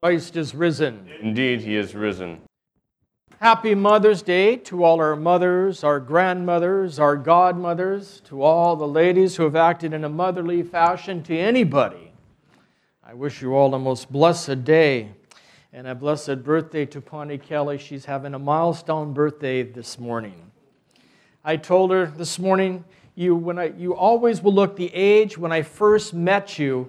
Christ is risen. Indeed, he is risen. Happy Mother's Day to all our mothers, our grandmothers, our godmothers, to all the ladies who have acted in a motherly fashion to anybody. I wish you all a most blessed day and a blessed birthday to Pawnee Kelly. She's having a milestone birthday this morning. I told her this morning, you, when I, you always will look the age when I first met you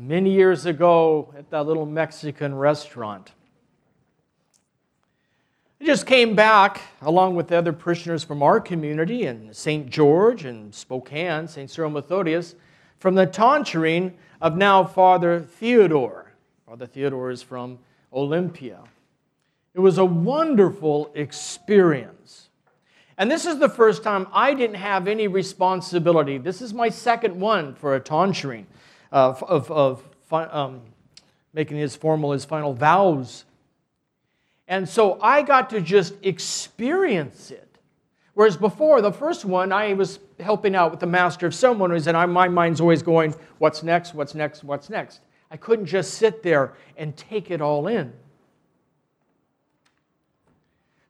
many years ago at that little Mexican restaurant. I just came back along with the other parishioners from our community in St. George and Spokane, St. Cyril Methodius, from the tonsuring of now Father Theodore. Father Theodore is from Olympia. It was a wonderful experience. And this is the first time I didn't have any responsibility. This is my second one for a tonsuring of, of, um, making his formal, his final vows. And so I got to just experience it. Whereas before, the first one, I was helping out with the master of ceremonies, and I, my mind's always going, what's next, what's next, what's next? I couldn't just sit there and take it all in.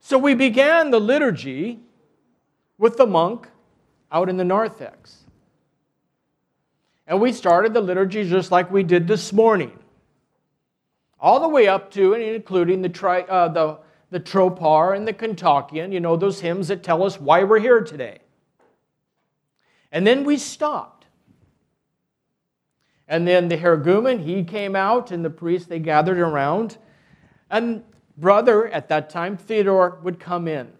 So we began the liturgy with the monk out in the narthex. And we started the liturgy just like we did this morning. All the way up to and including the, tri, uh, the, the Tropar and the Kontakion, you know, those hymns that tell us why we're here today. And then we stopped. And then the Hegumen, he came out, and the priests, they gathered around. And brother, at that time, Theodore, would come in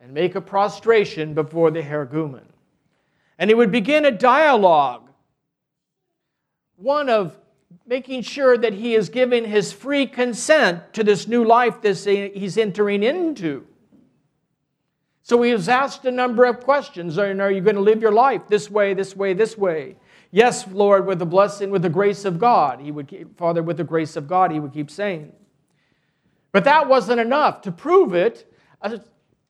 and make a prostration before the Hegumen. And he would begin a dialogue one of making sure that he is giving his free consent to this new life that he's entering into. So he was asked a number of questions. Are you going to live your life this way, this way, this way? Yes, Lord, with the blessing, with the grace of God. He would keep, Father, with the grace of God, he would keep saying. But that wasn't enough. To prove it,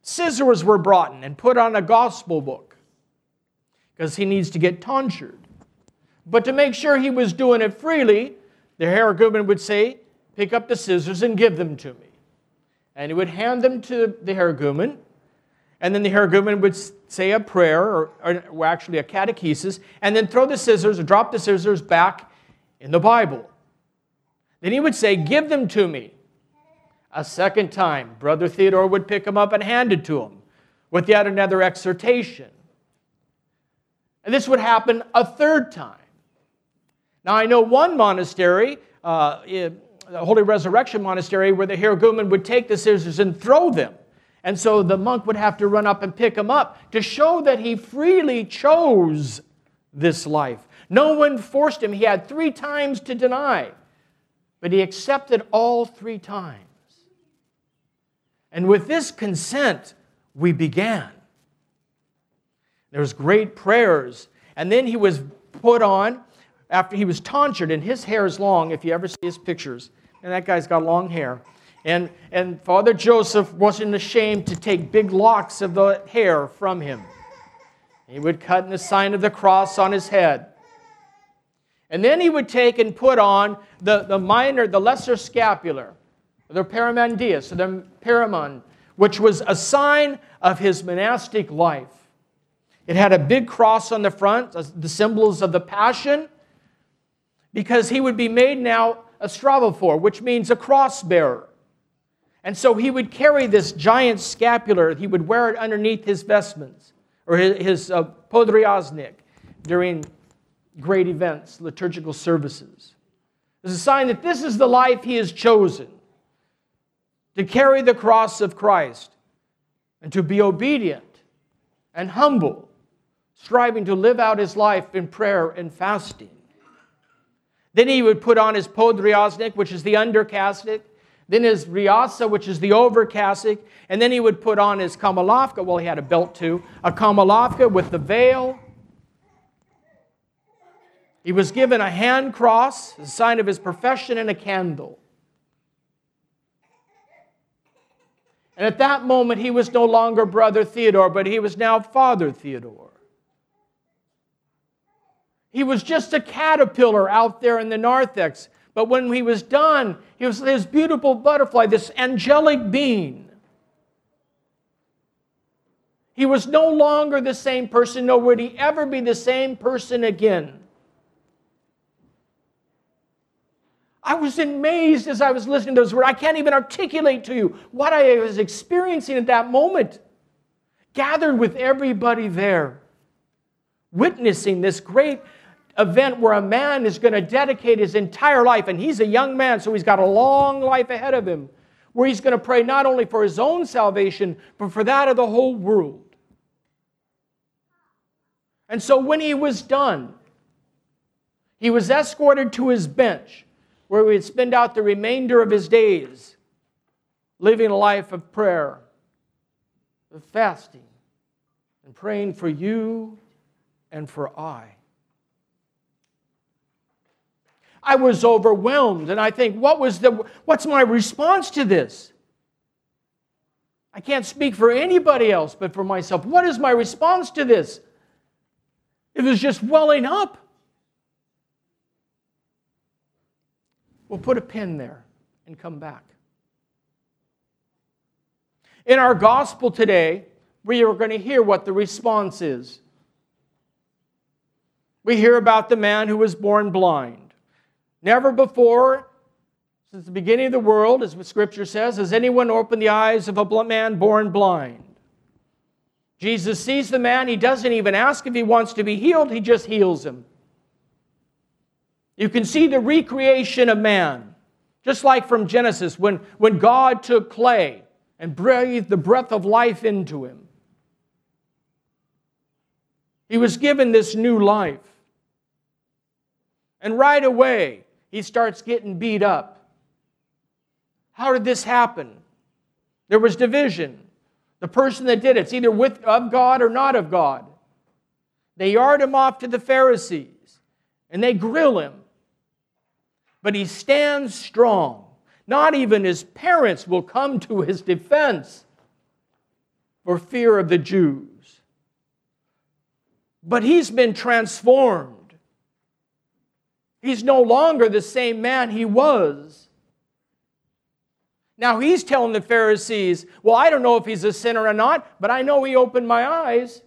scissors were brought in and put on a gospel book because he needs to get tonsured. But to make sure he was doing it freely, the Hegumen would say, Pick up the scissors and give them to me. And he would hand them to the Hegumen, and then the Hegumen would say a prayer, or, or, actually a catechesis, and then throw the scissors or drop the scissors back in the Bible. Then he would say, Give them to me. A second time, Brother Theodore would pick them up and hand it to him with yet another exhortation. And this would happen a third time. Now, I know one monastery, uh, the Holy Resurrection Monastery, where the Hegumen would take the scissors and throw them. And so the monk would have to run up and pick them up to show that he freely chose this life. No one forced him. He had three times to deny, but he accepted all three times. And with this consent, we began. There was great prayers. And then he was put on after he was tonsured, and his hair is long, if you ever see his pictures. And that guy's got long hair. And, and Father Joseph wasn't ashamed to take big locks of the hair from him. He would cut in the sign of the cross on his head. And then he would take and put on the, the minor, the lesser scapular, the paramandias, the paramon, which was a sign of his monastic life. It had a big cross on the front, the symbols of the passion, because he would be made now a stavrophore, which means a cross bearer. And so he would carry this giant scapular, he would wear it underneath his vestments or his, his uh, podryasnik during great events, liturgical services. It's a sign that this is the life he has chosen to carry the cross of Christ and to be obedient and humble, striving to live out his life in prayer and fasting. Then he would put on his podryasnik, which is the under cassock. Then his riasa, which is the over cassock. And then he would put on his kamilavka. Well, he had a belt too. A kamilavka with the veil. He was given a hand cross, a sign of his profession, and a candle. And at that moment, he was no longer Brother Theodore, but he was now Father Theodore. He was just a caterpillar out there in the narthex, But when he was done, he was this beautiful butterfly, this angelic being. He was no longer the same person, nor would he ever be the same person again. I was amazed as I was listening to those words. I can't even articulate to you what I was experiencing at that moment. Gathered with everybody there, witnessing this great event where a man is going to dedicate his entire life, and he's a young man, so he's got a long life ahead of him, where he's going to pray not only for his own salvation, but for that of the whole world. And so when he was done, he was escorted to his bench where he would spend out the remainder of his days living a life of prayer, of fasting, and praying for you and for I. I was overwhelmed, and I think, what was the, what's my response to this? I can't speak for anybody else but for myself. What is my response to this? It was just welling up. We'll put a pin there and come back. In our gospel today, we are going to hear what the response is. We hear about the man who was born blind. Never before, since the beginning of the world, as Scripture says, has anyone opened the eyes of a man born blind. Jesus sees the man. He doesn't even ask if he wants to be healed, he just heals him. You can see the recreation of man, just like from Genesis, when, when God took clay and breathed the breath of life into him. He was given this new life. And right away, he starts getting beat up. How did this happen? There was division. The person that did it, it's either with of God or not of God. They yard him off to the Pharisees and they grill him but he stands strong. Not even his parents will come to his defense for fear of the Jews. But he's been transformed. He's no longer the same man he was. Now he's telling the Pharisees, Well, I don't know if he's a sinner or not, but I know he opened my eyes.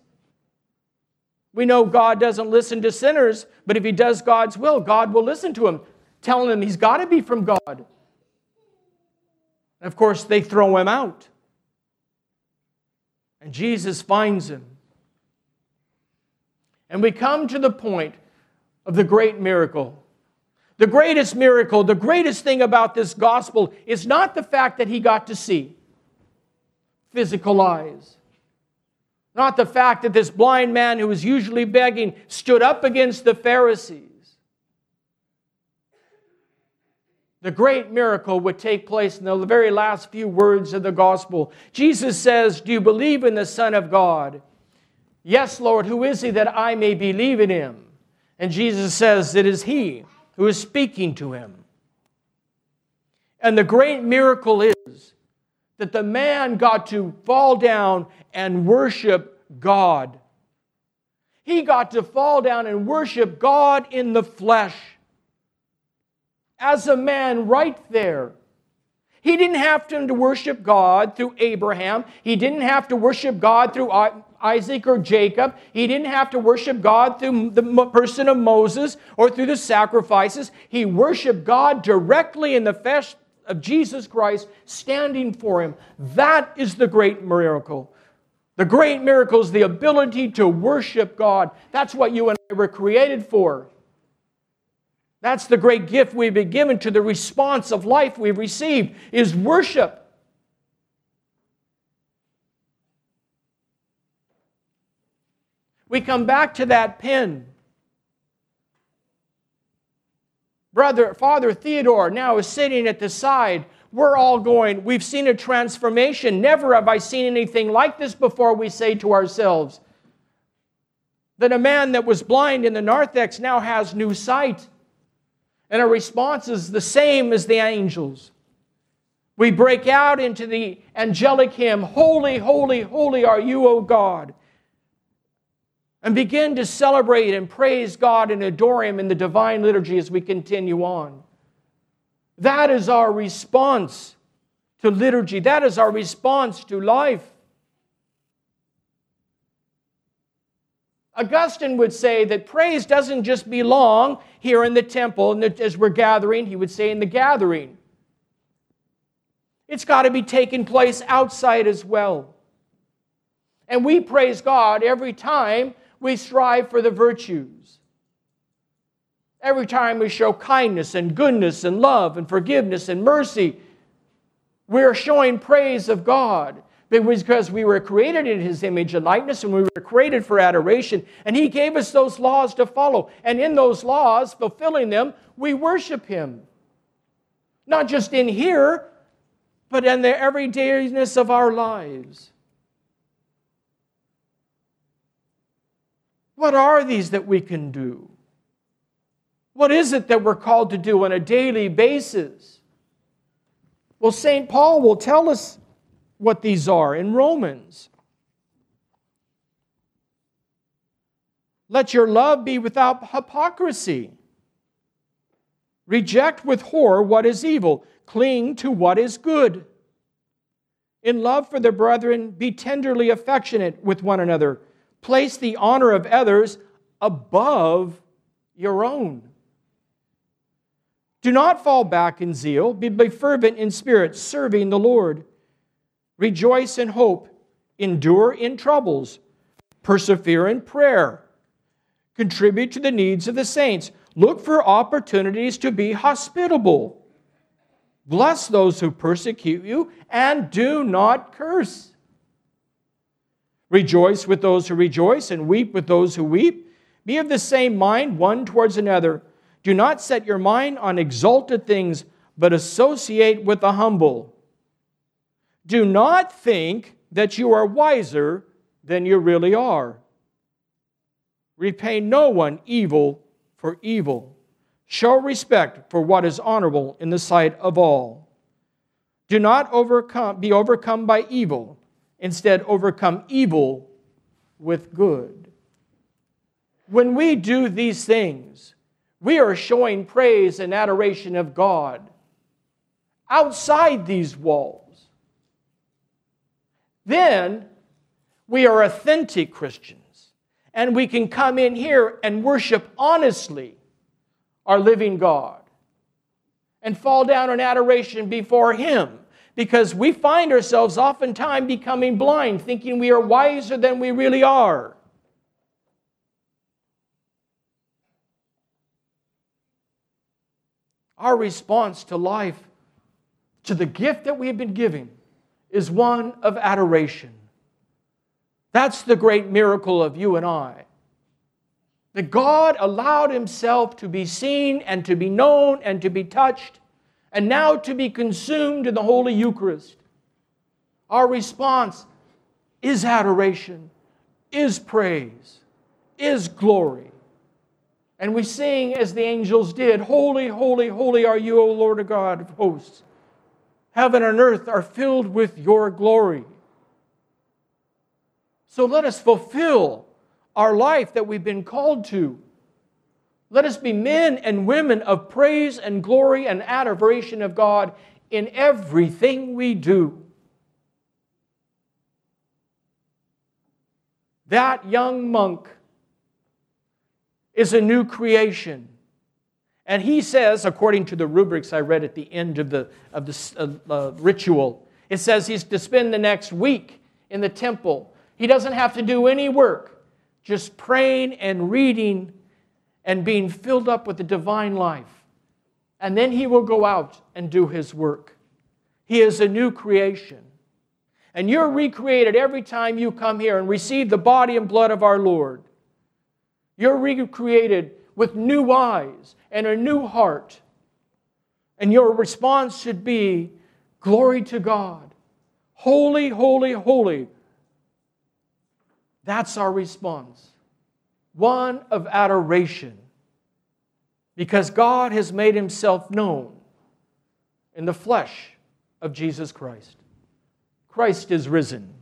We know God doesn't listen to sinners, but if he does God's will, God will listen to him telling him he's got to be from God. And of course, they throw him out. And Jesus finds him. And we come to the point of the great miracle. The greatest miracle, the greatest thing about this gospel is not the fact that he got to see physical eyes. Not the fact that this blind man who was usually begging stood up against the Pharisees. the great miracle would take place in the very last few words of the gospel. Jesus says, Do you believe in the Son of God? Yes, Lord, who is he that I may believe in him? And Jesus says, It is he who is speaking to him. And the great miracle is that the man got to fall down and worship God. He got to fall down and worship God in the flesh as a man right there. He didn't have to worship God through Abraham. He didn't have to worship God through Isaac or Jacob. He didn't have to worship God through the person of Moses or through the sacrifices. He worshiped God directly in the flesh of Jesus Christ, standing for him. That is the great miracle. The great miracle is the ability to worship God. That's what you and I were created for. That's the great gift we've been given to the response of life we've received is worship. We come back to that pen. Brother, Father Theodore now is sitting at the side. We're all going, we've seen a transformation. Never have I seen anything like this before, we say to ourselves. That a man that was blind in the narthex now has new sight. And our response is the same as the angels. We break out into the angelic hymn, Holy, holy, holy are you, O God. And begin to celebrate and praise God and adore Him in the divine liturgy as we continue on. That is our response to liturgy. That is our response to life. Augustine would say that praise doesn't just belong here in the temple and as we're gathering, he would say in the gathering. It's got to be taking place outside as well. And we praise God every time we strive for the virtues. Every time we show kindness and goodness and love and forgiveness and mercy, we're showing praise of God. Because we were created in his image and likeness and we were created for adoration and he gave us those laws to follow. And in those laws fulfilling them we worship him. Not just in here but in the everydayness of our lives what are these that we can do what is it that we're called to do on a daily basis well st paul will tell us what these are in Romans. Let your love be without hypocrisy. Reject with horror what is evil, cling to what is good. In love for the brethren, be tenderly affectionate with one another. Place the honor of others above your own. Do not fall back in zeal, be fervent in spirit, serving the Lord. Rejoice in hope, endure in troubles, persevere in prayer, contribute to the needs of the saints, look for opportunities to be hospitable. Bless those who persecute you, and do not curse. Rejoice with those who rejoice, and weep with those who weep. Be of the same mind one towards another. Do not set your mind on exalted things, but associate with the humble. Do not think that you are wiser than you really are. Repay no one evil for evil. Show respect for what is honorable in the sight of all. Do not overcome, be overcome by evil. Instead, overcome evil with good. When we do these things, we are showing praise and adoration of God outside these walls then we are authentic Christians. And we can come in here and worship honestly our living God and fall down in adoration before Him because we find ourselves oftentimes becoming blind, thinking we are wiser than we really are. Our response to life, to the gift that we have been given, is one of adoration. That's the great miracle of you and I. That God allowed Himself to be seen and to be known and to be touched, and now to be consumed in the Holy Eucharist. Our response is adoration, is praise, is glory. And we sing as the angels did Holy, holy, holy are you, O Lord of God of hosts. Heaven and earth are filled with your glory. So let us fulfill our life that we've been called to. Let us be men and women of praise and glory and adoration of God in everything we do. That young monk is a new creation. And he says, according to the rubrics I read at the end of the, of the uh, uh, ritual, it says he's to spend the next week in the temple. He doesn't have to do any work, just praying and reading and being filled up with the divine life. And then he will go out and do his work. He is a new creation. And you're recreated every time you come here and receive the body and blood of our Lord. You're recreated with new eyes and a new heart. And your response should be glory to God. Holy, holy, holy. That's our response. One of adoration. Because God has made himself known in the flesh of Jesus Christ. Christ is risen.